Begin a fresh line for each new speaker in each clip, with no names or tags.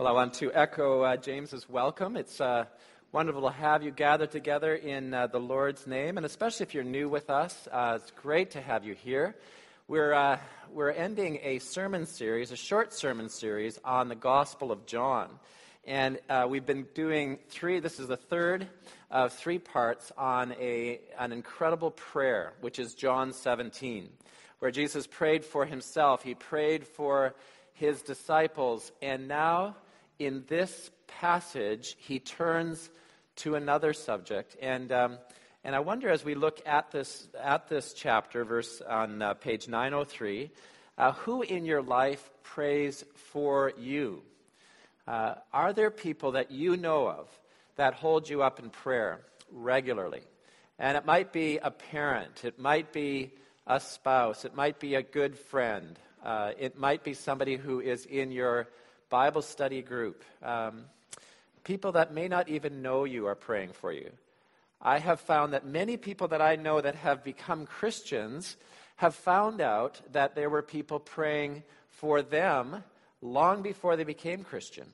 Well, I want to echo uh, James's welcome. It's uh, wonderful to have you gathered together in uh, the Lord's name, and especially if you're new with us, uh, it's great to have you here. We're, uh, we're ending a sermon series, a short sermon series on the Gospel of John. And uh, we've been doing three, this is the third of three parts on a, an incredible prayer, which is John 17, where Jesus prayed for himself. He prayed for his disciples, and now in this passage, he turns to another subject. And, um, and I wonder as we look at this, at this chapter, verse on uh, page 903, uh, who in your life prays for you? Uh, are there people that you know of that hold you up in prayer regularly? And it might be a parent, it might be a spouse, it might be a good friend, uh, it might be somebody who is in your Bible study group. Um, people that may not even know you are praying for you. I have found that many people that I know that have become Christians have found out that there were people praying for them long before they became Christian.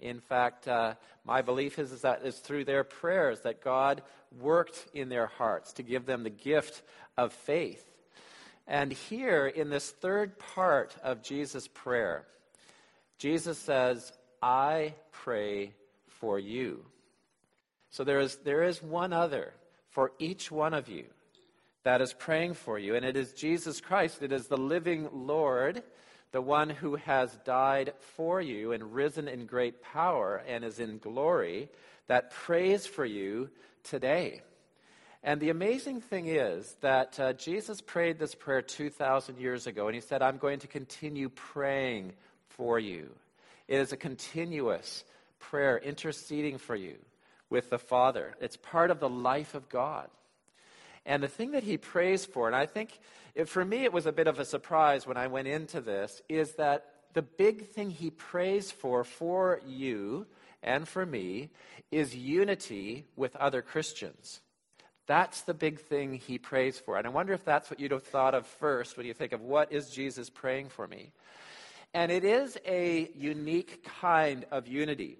In fact, uh, my belief is, is that it's through their prayers that God worked in their hearts to give them the gift of faith. And here, in this third part of Jesus' prayer, Jesus says, I pray for you. So there is, there is one other for each one of you that is praying for you, and it is Jesus Christ. It is the living Lord, the one who has died for you and risen in great power and is in glory, that prays for you today. And the amazing thing is that uh, Jesus prayed this prayer 2,000 years ago, and he said, I'm going to continue praying for you. It is a continuous prayer interceding for you with the Father. It's part of the life of God. And the thing that he prays for, and I think it, for me it was a bit of a surprise when I went into this, is that the big thing he prays for for you and for me is unity with other Christians. That's the big thing he prays for. And I wonder if that's what you'd have thought of first when you think of what is Jesus praying for me. And it is a unique kind of unity.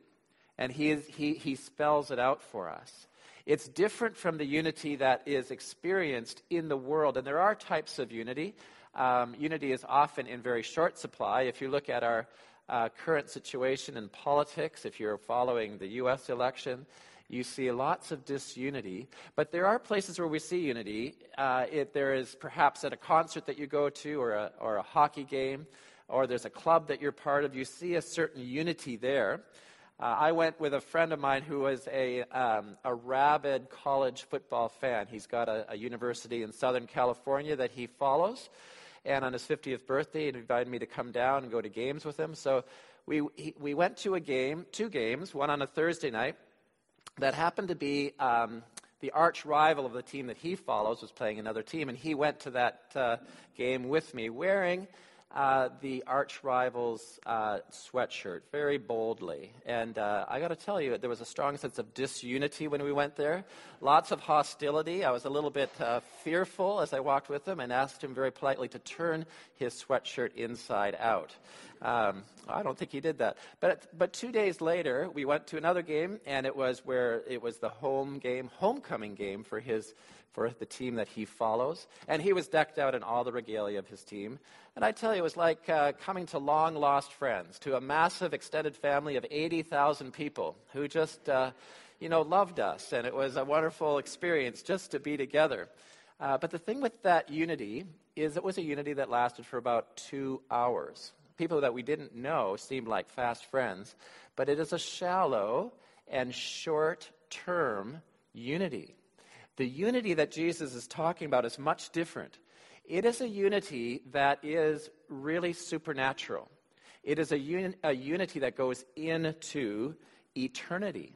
And he, is, he, he spells it out for us. It's different from the unity that is experienced in the world. And there are types of unity. Um, unity is often in very short supply. If you look at our uh, current situation in politics, if you're following the U.S. election, you see lots of disunity. But there are places where we see unity. Uh, it, there is perhaps at a concert that you go to or a, or a hockey game or there's a club that you're part of, you see a certain unity there. Uh, I went with a friend of mine who was a, um, a rabid college football fan. He's got a, a, university in Southern California that he follows. And on his 50th birthday, he invited me to come down and go to games with him. So we, he, we went to a game, two games, one on a Thursday night that happened to be um, the arch rival of the team that he follows was playing another team. And he went to that uh, game with me wearing uh, the arch rival's uh, sweatshirt very boldly. And uh, I got to tell you, there was a strong sense of disunity when we went there. Lots of hostility. I was a little bit uh, fearful as I walked with him and asked him very politely to turn his sweatshirt inside out. Um, I don't think he did that. But, but two days later, we went to another game, and it was where it was the home game, homecoming game for his for the team that he follows. And he was decked out in all the regalia of his team. And I tell you, it was like uh, coming to long lost friends, to a massive extended family of 80,000 people who just, uh, you know, loved us. And it was a wonderful experience just to be together. Uh, but the thing with that unity is it was a unity that lasted for about two hours. People that we didn't know seemed like fast friends, but it is a shallow and short term unity. The unity that Jesus is talking about is much different. It is a unity that is really supernatural. It is a, un- a unity that goes into eternity.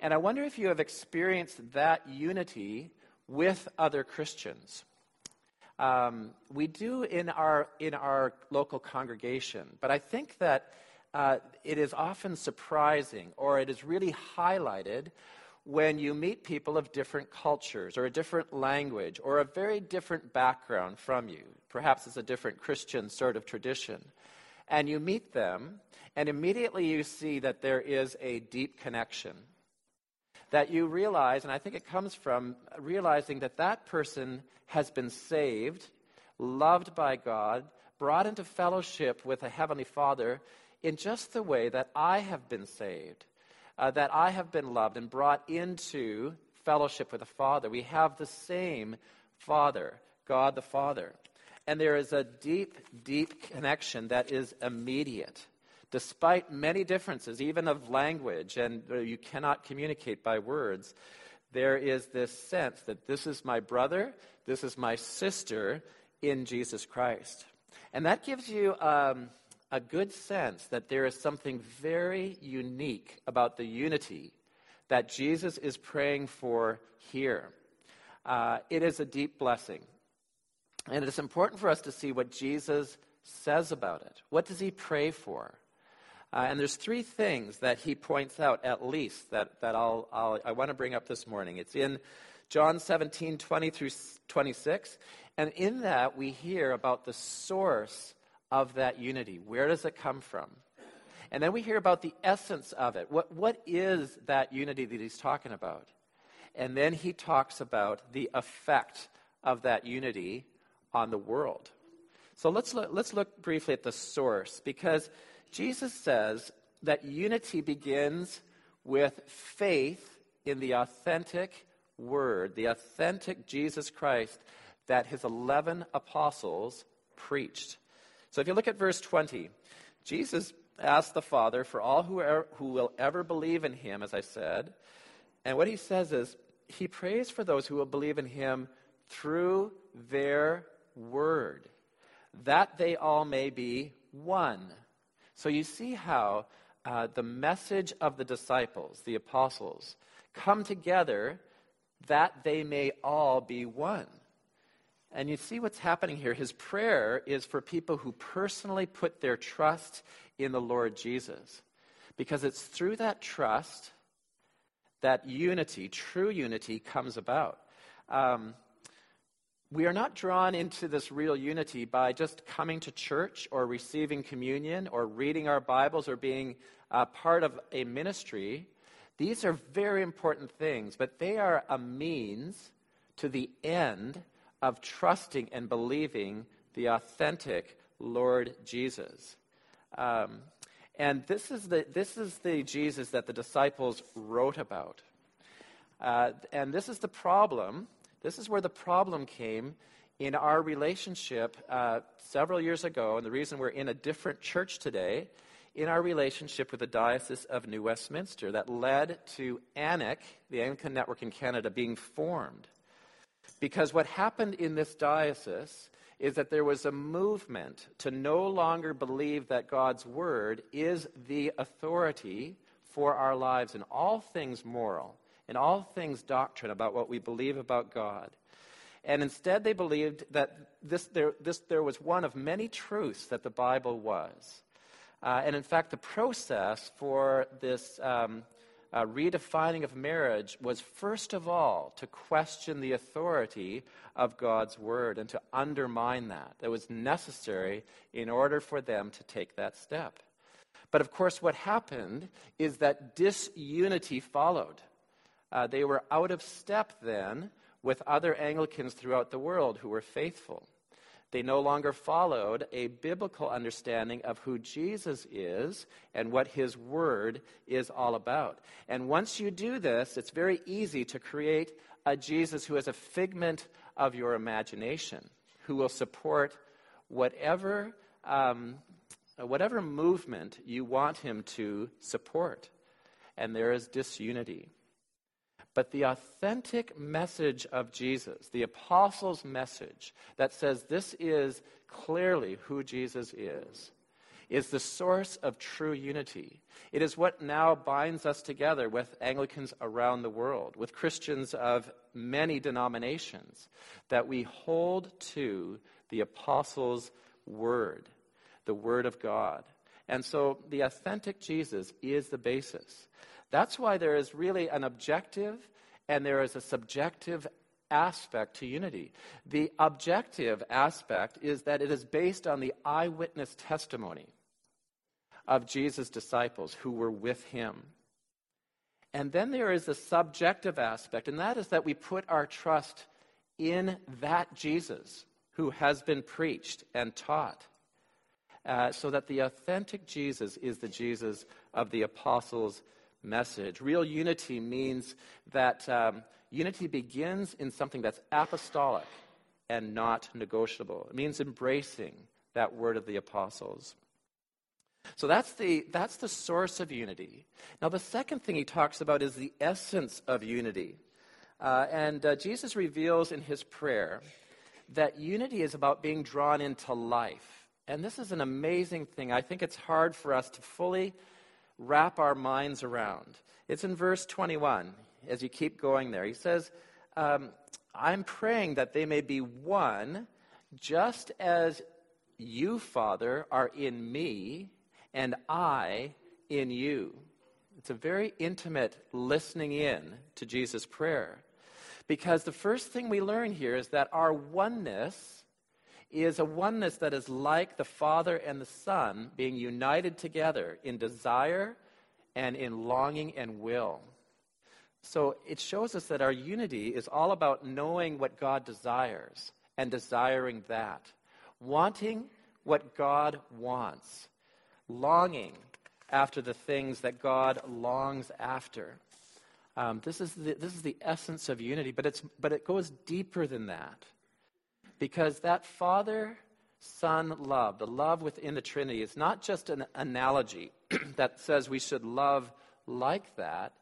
And I wonder if you have experienced that unity with other Christians. Um, we do in our, in our local congregation, but I think that uh, it is often surprising or it is really highlighted when you meet people of different cultures or a different language or a very different background from you. Perhaps it's a different Christian sort of tradition. and you meet them, and immediately you see that there is a deep connection. That you realize, and I think it comes from realizing that that person has been saved, loved by God, brought into fellowship with a Heavenly Father in just the way that I have been saved, uh, that I have been loved and brought into fellowship with the Father. We have the same Father, God the Father. And there is a deep, deep connection that is immediate. Despite many differences, even of language, and you cannot communicate by words, there is this sense that this is my brother, this is my sister in Jesus Christ. And that gives you um, a good sense that there is something very unique about the unity that Jesus is praying for here. Uh, it is a deep blessing. And it's important for us to see what Jesus says about it. What does he pray for? Uh, and there's three things that he points out, at least, that, that I'll, I'll, i want to bring up this morning. It's in John 17, 20 through 26. And in that, we hear about the source of that unity. Where does it come from? And then we hear about the essence of it. What, what is that unity that he's talking about? And then he talks about the effect of that unity on the world. So let's let's look briefly at the source because Jesus says that unity begins with faith in the authentic word, the authentic Jesus Christ that his 11 apostles preached. So if you look at verse 20, Jesus asked the Father for all who, are, who will ever believe in him, as I said. And what he says is, he prays for those who will believe in him through their word, that they all may be one. So you see how uh, the message of the disciples, the apostles, come together that they may all be one. And you see what's happening here. His prayer is for people who personally put their trust in the Lord Jesus. Because it's through that trust that unity, true unity, comes about. Um, we are not drawn into this real unity by just coming to church or receiving communion or reading our Bibles or being uh, part of a ministry. These are very important things, but they are a means to the end of trusting and believing the authentic Lord Jesus. Um, and this is, the, this is the Jesus that the disciples wrote about. Uh, and this is the problem. This is where the problem came in our relationship uh, several years ago, and the reason we're in a different church today, in our relationship with the Diocese of New Westminster that led to ANIC, the Anglican Network in Canada, being formed. Because what happened in this diocese is that there was a movement to no longer believe that God's word is the authority for our lives in all things moral, in all things doctrine about what we believe about God. And instead, they believed that this, there, this, there was one of many truths that the Bible was. Uh, and in fact, the process for this um, uh, redefining of marriage was first of all to question the authority of God's word and to undermine that. That was necessary in order for them to take that step. But of course, what happened is that disunity followed. Uh, they were out of step then with other Anglicans throughout the world who were faithful. They no longer followed a biblical understanding of who Jesus is and what his word is all about. And once you do this, it's very easy to create a Jesus who is a figment of your imagination, who will support whatever, um, whatever movement you want him to support. And there is disunity. But the authentic message of Jesus, the apostles' message that says this is clearly who Jesus is, is the source of true unity. It is what now binds us together with Anglicans around the world, with Christians of many denominations, that we hold to the apostles' word, the word of God. And so the authentic Jesus is the basis. That's why there is really an objective and there is a subjective aspect to unity. The objective aspect is that it is based on the eyewitness testimony. of Jesus' disciples who were with him. And then there is a subjective aspect, and that is that we put our trust in that Jesus who has been preached and taught. Uh, so that the authentic Jesus is the Jesus of the apostles' message. Real unity means that um, unity begins in something that's apostolic and not negotiable. It means embracing that word of the apostles. So that's the, that's the source of unity. Now, the second thing he talks about is the essence of unity. Uh, and uh, Jesus reveals in his prayer that unity is about being drawn into life. And this is an amazing thing. I think it's hard for us to fully wrap our minds around. It's in verse 21, as you keep going there. He says, um, I'm praying that they may be one, just as you, Father, are in me and I in you. It's a very intimate listening in to Jesus' prayer. Because the first thing we learn here is that our oneness is a oneness that is like the Father and the Son being united together in desire and in longing and will. So it shows us that our unity is all about knowing what God desires and desiring that, wanting what God wants, longing after the things that God longs after. Um, this, is the, this is the essence of unity, but, it's, but it goes deeper than that. Because that Father Son love, the love within the Trinity, is not just an analogy that says we should love like that,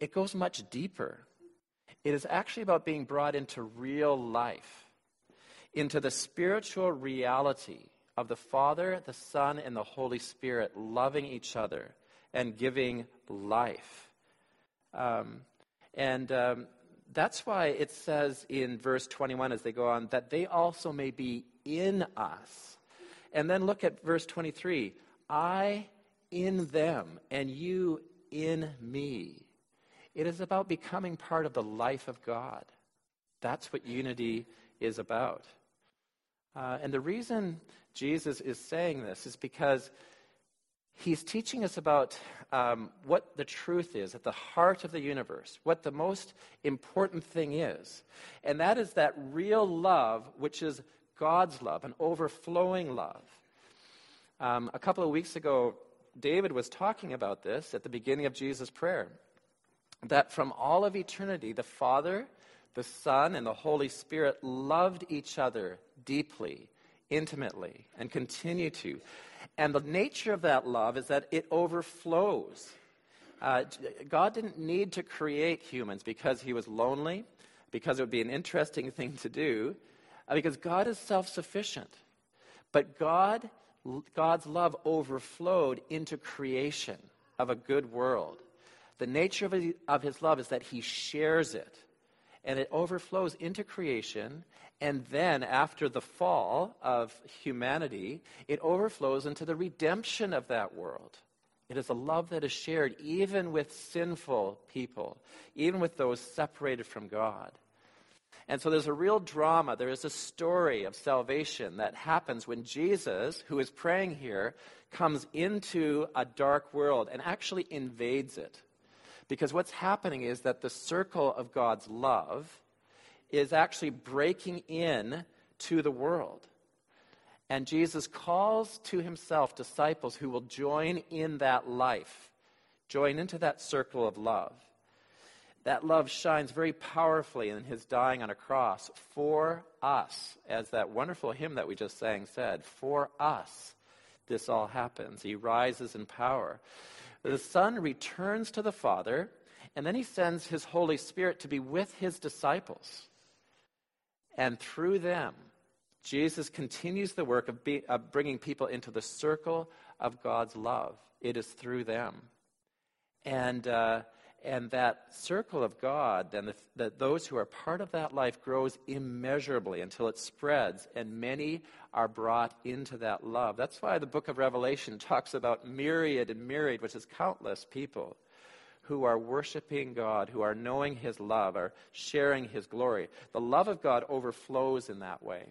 it goes much deeper. It is actually about being brought into real life, into the spiritual reality of the Father, the Son, and the Holy Spirit loving each other and giving life. Um, and um, that's why it says in verse 21 as they go on that they also may be in us. And then look at verse 23 I in them, and you in me. It is about becoming part of the life of God. That's what unity is about. Uh, and the reason Jesus is saying this is because he's teaching us about um, what the truth is at the heart of the universe, what the most important thing is. And that is that real love, which is God's love, an overflowing love. Um, a couple of weeks ago, David was talking about this at the beginning of Jesus' prayer. That from all of eternity, the Father, the Son, and the Holy Spirit loved each other deeply intimately and continue to. And the nature of that love is that it overflows. Uh, God didn't need to create humans because he was lonely, because it would be an interesting thing to do, uh, because God is self sufficient. But God, God's love overflowed into creation of a good world. The nature of, of his love is that he shares it and it overflows into creation. And then, after the fall of humanity, it overflows into the redemption of that world. It is a love that is shared even with sinful people, even with those separated from God. And so there's a real drama. There is a story of salvation that happens when Jesus, who is praying here, comes into a dark world and actually invades it. Because what's happening is that the circle of God's love is actually breaking in to the world. And Jesus calls to himself disciples who will join in that life, join into that circle of love. That love shines very powerfully in his dying on a cross for us, as that wonderful hymn that we just sang said, for us this all happens. He rises in power. The Son returns to the Father, and then he sends his Holy Spirit to be with his disciples. And through them, Jesus continues the work of, be, of bringing people into the circle of God's love. It is through them. And, uh, and that circle of God then, the, the, those who are part of that life grows immeasurably until it spreads, and many are brought into that love. That's why the book of Revelation talks about myriad and myriad, which is countless people who are worshiping God, who are knowing His love, are sharing His glory. The love of God overflows in that way.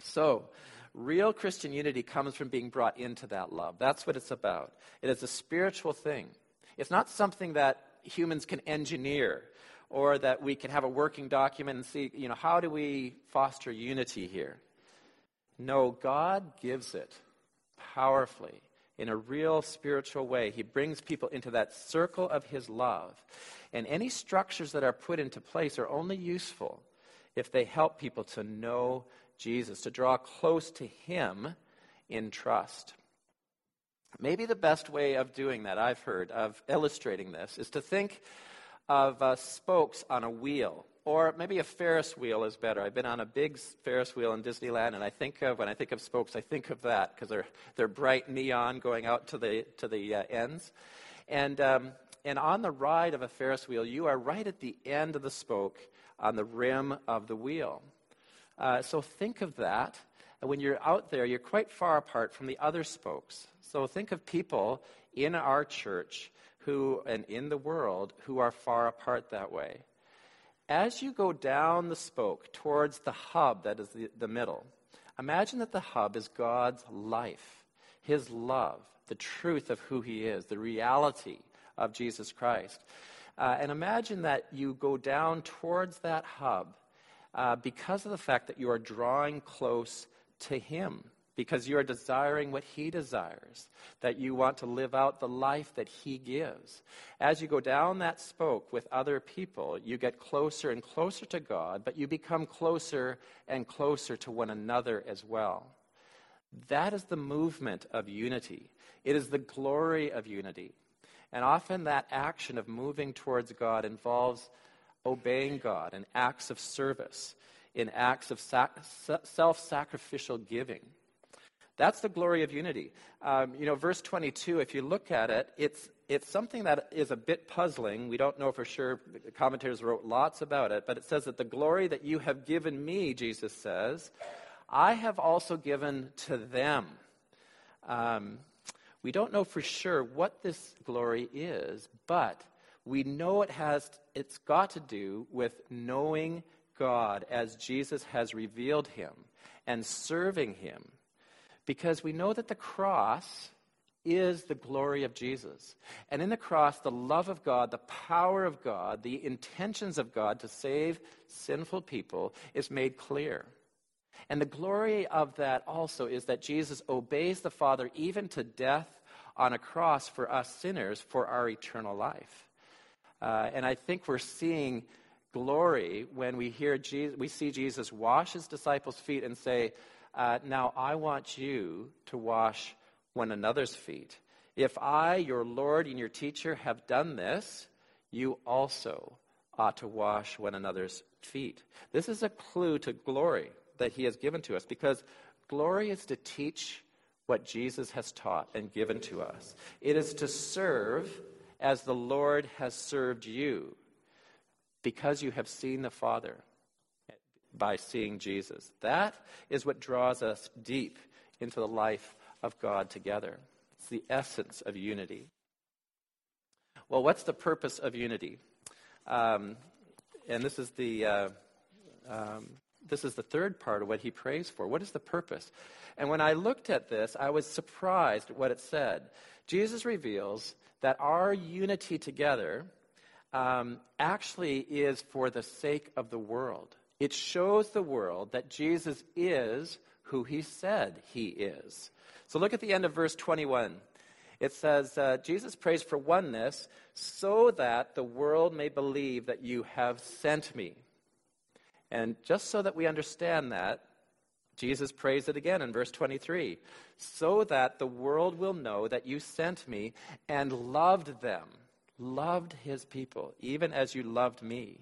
So, Real Christian unity comes from being brought into that love. That's what it's about. It is a spiritual thing. It's not something that humans can engineer or that we can have a working document and see, you know, how do we foster unity here? No, God gives it powerfully in a real spiritual way. He brings people into that circle of His love. And any structures that are put into place are only useful if they help people to know Jesus, to draw close to Him in trust. Maybe the best way of doing that, I've heard, of illustrating this, is to think of uh, spokes on a wheel. Or maybe a Ferris wheel is better. I've been on a big Ferris wheel in Disneyland, and I think of, when I think of spokes, I think of that because they're, they're bright neon going out to the, to the uh, ends. And, um, and on the ride of a Ferris wheel, you are right at the end of the spoke on the rim of the wheel. Uh, so think of that. And when you're out there, you're quite far apart from the other spokes. So think of people in our church who, and in the world, who are far apart that way. As you go down the spoke towards the hub that is the, the middle, imagine that the hub is God's life, His love, the truth of who He is, the reality of Jesus Christ. Uh, and imagine that you go down towards that hub uh, because of the fact that you are drawing close to Him because you are desiring what He desires, that you want to live out the life that He gives. As you go down that spoke with other people, you get closer and closer to God, but you become closer and closer to one another as well. That is the movement of unity. It is the glory of unity. And often that action of moving towards God involves obeying God in acts of service, in acts of sac- self sacrificial giving. That's the glory of unity. Um, you know, verse 22, if you look at it, it's, it's something that is a bit puzzling. We don't know for sure. The commentators wrote lots about it, but it says that the glory that you have given me, Jesus says, I have also given to them. Um, we don't know for sure what this glory is, but we know it has it's got to do with knowing God as Jesus has revealed him and serving him because we know that the cross is the glory of Jesus. And in the cross, the love of God, the power of God, the intentions of God to save sinful people is made clear. And the glory of that also is that Jesus obeys the Father even to death on a cross for us sinners for our eternal life. Uh, and I think we're seeing glory when we hear Jesus, we see Jesus wash his disciples' feet and say, uh, now I want you to wash one another's feet. If I, your Lord and your teacher, have done this, you also ought to wash one another's feet. This is a clue to glory that he has given to us because glory is to teach what Jesus has taught and given to us. It is to serve as the Lord has served you because you have seen the Father by seeing Jesus. That is what draws us deep into the life of God together. It's the essence of unity. Well, what's the purpose of unity? Um, and this is the uh, um, this is the third part of what he prays for. What is the purpose? And when I looked at this, I was surprised at what it said. Jesus reveals that our unity together um, actually is for the sake of the world. It shows the world that Jesus is who he said he is. So look at the end of verse 21. It says, uh, Jesus prays for oneness so that the world may believe that you have sent me. And just so that we understand that, Jesus prays it again in verse 23 so that the world will know that you sent me and loved them, loved his people, even as you loved me.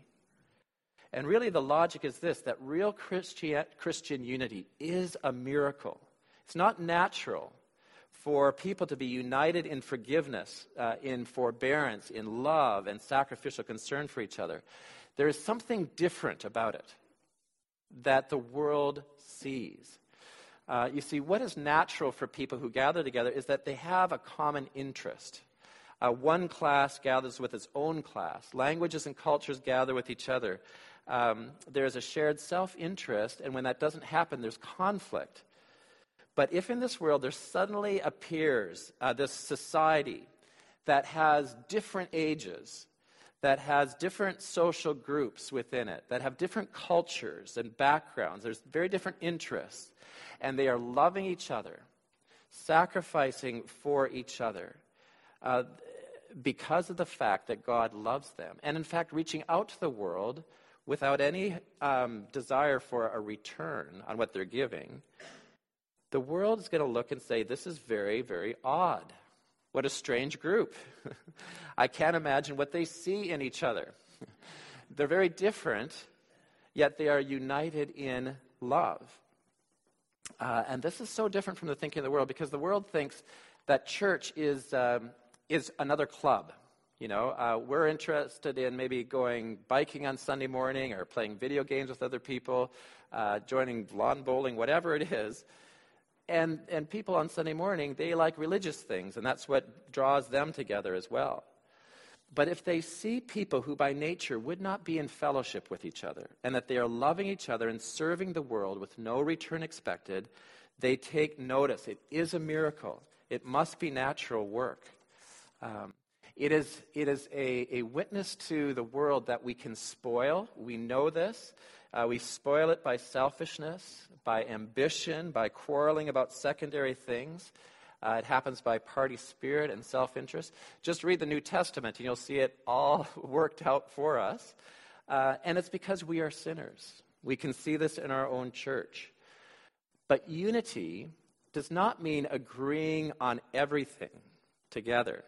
And really, the logic is this that real Christian, Christian unity is a miracle. It's not natural for people to be united in forgiveness, uh, in forbearance, in love, and sacrificial concern for each other. There is something different about it that the world sees. Uh, you see, what is natural for people who gather together is that they have a common interest. Uh, one class gathers with its own class. Languages and cultures gather with each other um, there's a shared self interest, and when that doesn't happen, there's conflict. But if in this world there suddenly appears uh, this society that has different ages, that has different social groups within it, that have different cultures and backgrounds, there's very different interests, and they are loving each other, sacrificing for each other. Uh, because of the fact that God loves them, and in fact, reaching out to the world without any um, desire for a return on what they're giving, the world is going to look and say, This is very, very odd. What a strange group. I can't imagine what they see in each other. They're very different, yet they are united in love. Uh, and this is so different from the thinking of the world because the world thinks that church is, um, is another club. You know, uh, we're interested in maybe going biking on Sunday morning or playing video games with other people, uh, joining lawn bowling, whatever it is. And, and people on Sunday morning, they like religious things, and that's what draws them together as well. But if they see people who by nature would not be in fellowship with each other, and that they are loving each other and serving the world with no return expected, they take notice. It is a miracle. It must be natural work. Um, it is, it is a, a witness to the world that we can spoil. We know this. Uh, we spoil it by selfishness, by ambition, by quarreling about secondary things. Uh, it happens by party spirit and self interest. Just read the New Testament and you'll see it all worked out for us. Uh, and it's because we are sinners. We can see this in our own church. But unity does not mean agreeing on everything together.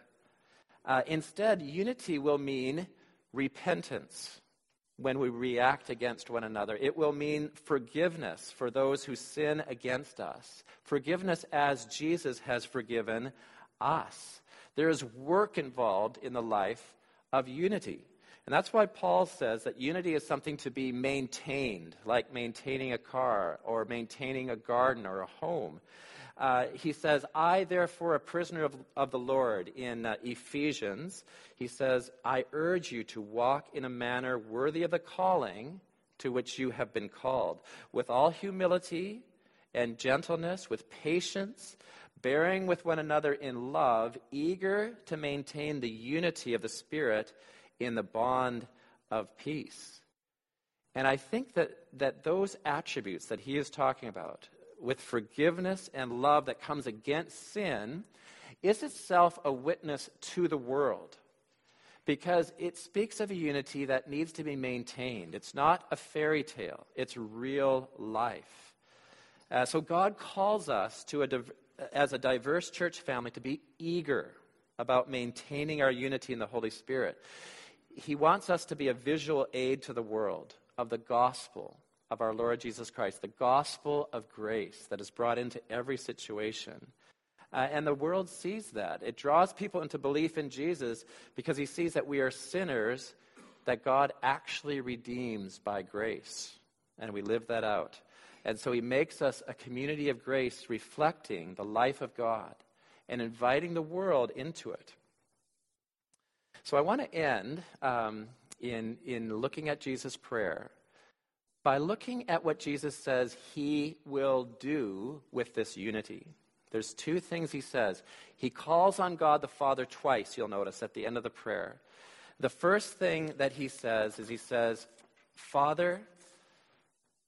Uh, instead, unity will mean repentance when we react against one another. It will mean forgiveness for those who sin against us, forgiveness as Jesus has forgiven us. There is work involved in the life of unity. And that's why Paul says that unity is something to be maintained, like maintaining a car or maintaining a garden or a home. Uh, he says, I, therefore, a prisoner of, of the Lord, in uh, Ephesians, he says, I urge you to walk in a manner worthy of the calling to which you have been called, with all humility and gentleness, with patience, bearing with one another in love, eager to maintain the unity of the Spirit in the bond of peace. And I think that, that those attributes that he is talking about, with forgiveness and love that comes against sin is itself a witness to the world because it speaks of a unity that needs to be maintained. It's not a fairy tale, it's real life. Uh, so God calls us to a div- as a diverse church family to be eager about maintaining our unity in the Holy Spirit. He wants us to be a visual aid to the world of the gospel of our Lord Jesus Christ, the gospel of grace that is brought into every situation. Uh, and the world sees that. It draws people into belief in Jesus because he sees that we are sinners that God actually redeems by grace. And we live that out. And so he makes us a community of grace reflecting the life of God and inviting the world into it. So I want to end um, in, in looking at Jesus' prayer by looking at what Jesus says he will do with this unity. There's two things he says. He calls on God the Father twice, you'll notice, at the end of the prayer. The first thing that he says is he says, Father,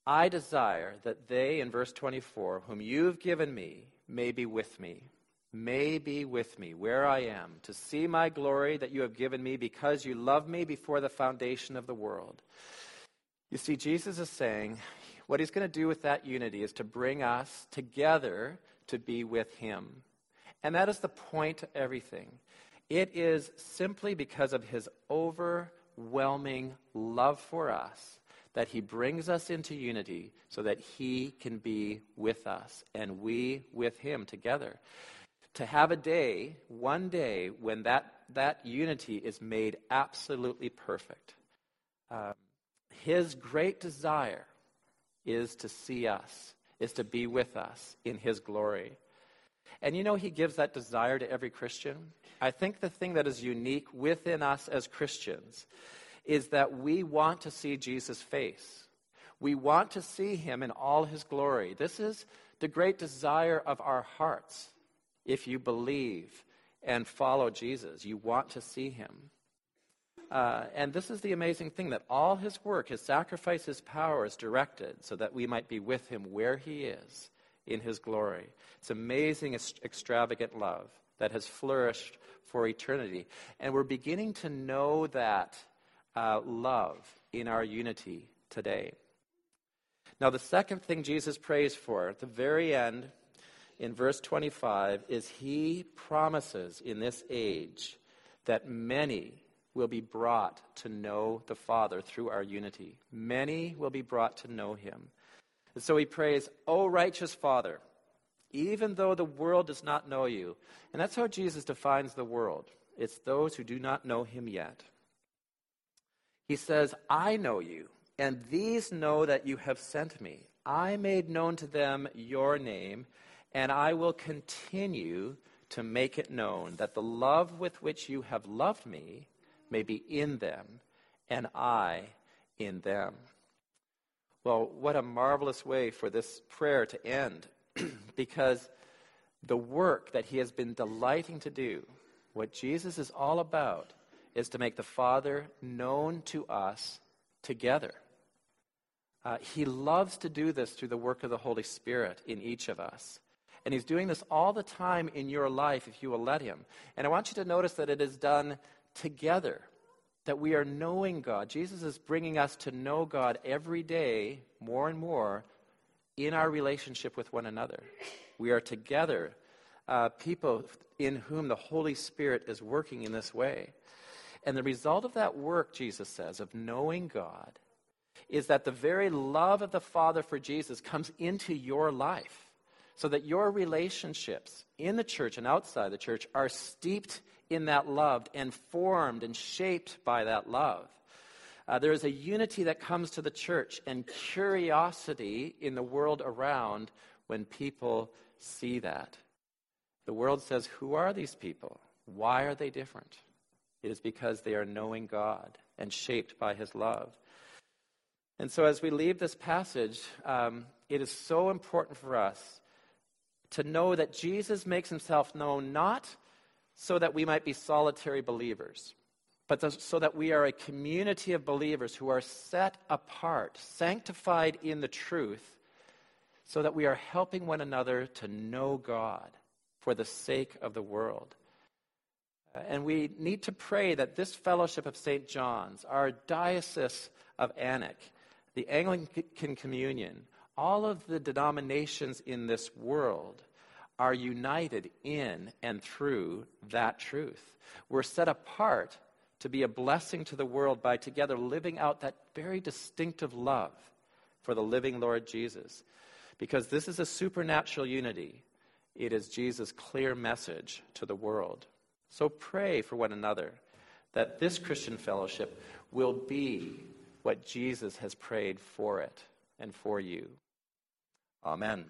I desire that they, in verse 24, whom you've given me, may be with me, may be with me where I am, to see my glory that you have given me because you loved me before the foundation of the world. You see, Jesus is saying what he's going to do with that unity is to bring us together to be with him. And that is the point of everything. It is simply because of his overwhelming love for us that he brings us into unity so that he can be with us and we with him together. To have a day, one day, when that, that unity is made absolutely perfect. Um, his great desire is to see us, is to be with us in His glory. And you know, He gives that desire to every Christian. I think the thing that is unique within us as Christians is that we want to see Jesus' face. We want to see Him in all His glory. This is the great desire of our hearts if you believe and follow Jesus. You want to see him. Uh, and this is the amazing thing that all his work, his sacrifice, his power is directed so that we might be with him where he is in his glory. It's amazing, extravagant love that has flourished for eternity. And we're beginning to know that uh, love in our unity today. Now, the second thing Jesus prays for at the very end, in verse 25, is he promises in this age that many will be brought to know the Father through our unity. Many will be brought to know him. And so he prays, O righteous Father, even though the world does not know you. And that's how Jesus defines the world it's those who do not know him yet. He says, I know you, and these know that you have sent me. I made known to them your name, and I will continue to make it known that the love with which you have loved me may be in them, and I in them. Well, what a marvelous way for this prayer to end, because the work that he has been delighting to do, what Jesus is all about, is to make the Father known to us together. Uh, he loves to do this through the work of the Holy Spirit in each of us. And he's doing this all the time in your life if you will let him. And I want you to notice that it is done together, that we are knowing God. Jesus is bringing us to know God every day more and more in our relationship with one another. We are together, uh, people in whom the Holy Spirit is working in this way. And the result of that work, Jesus says, of knowing God, is that the very love of the Father for Jesus comes into your life so that your relationships in the church and outside the church are steeped in that love and formed and shaped by that love. Uh, there is a unity that comes to the church and curiosity in the world around when people see that. The world says, Who are these people? Why are they different? It is because they are knowing God and shaped by his love. And so, as we leave this passage, um, it is so important for us to know that Jesus makes himself known not so that we might be solitary believers, but so that we are a community of believers who are set apart, sanctified in the truth, so that we are helping one another to know God for the sake of the world. And we need to pray that this fellowship of St. John's, our diocese of ANIC, the Anglican Communion, all of the denominations in this world are united in and through that truth. We're set apart to be a blessing to the world by together living out that very distinctive love for the living Lord Jesus. Because this is a supernatural unity, it is Jesus' clear message to the world. So pray for one another that this Christian fellowship will be what Jesus has prayed for it and for you. Amen.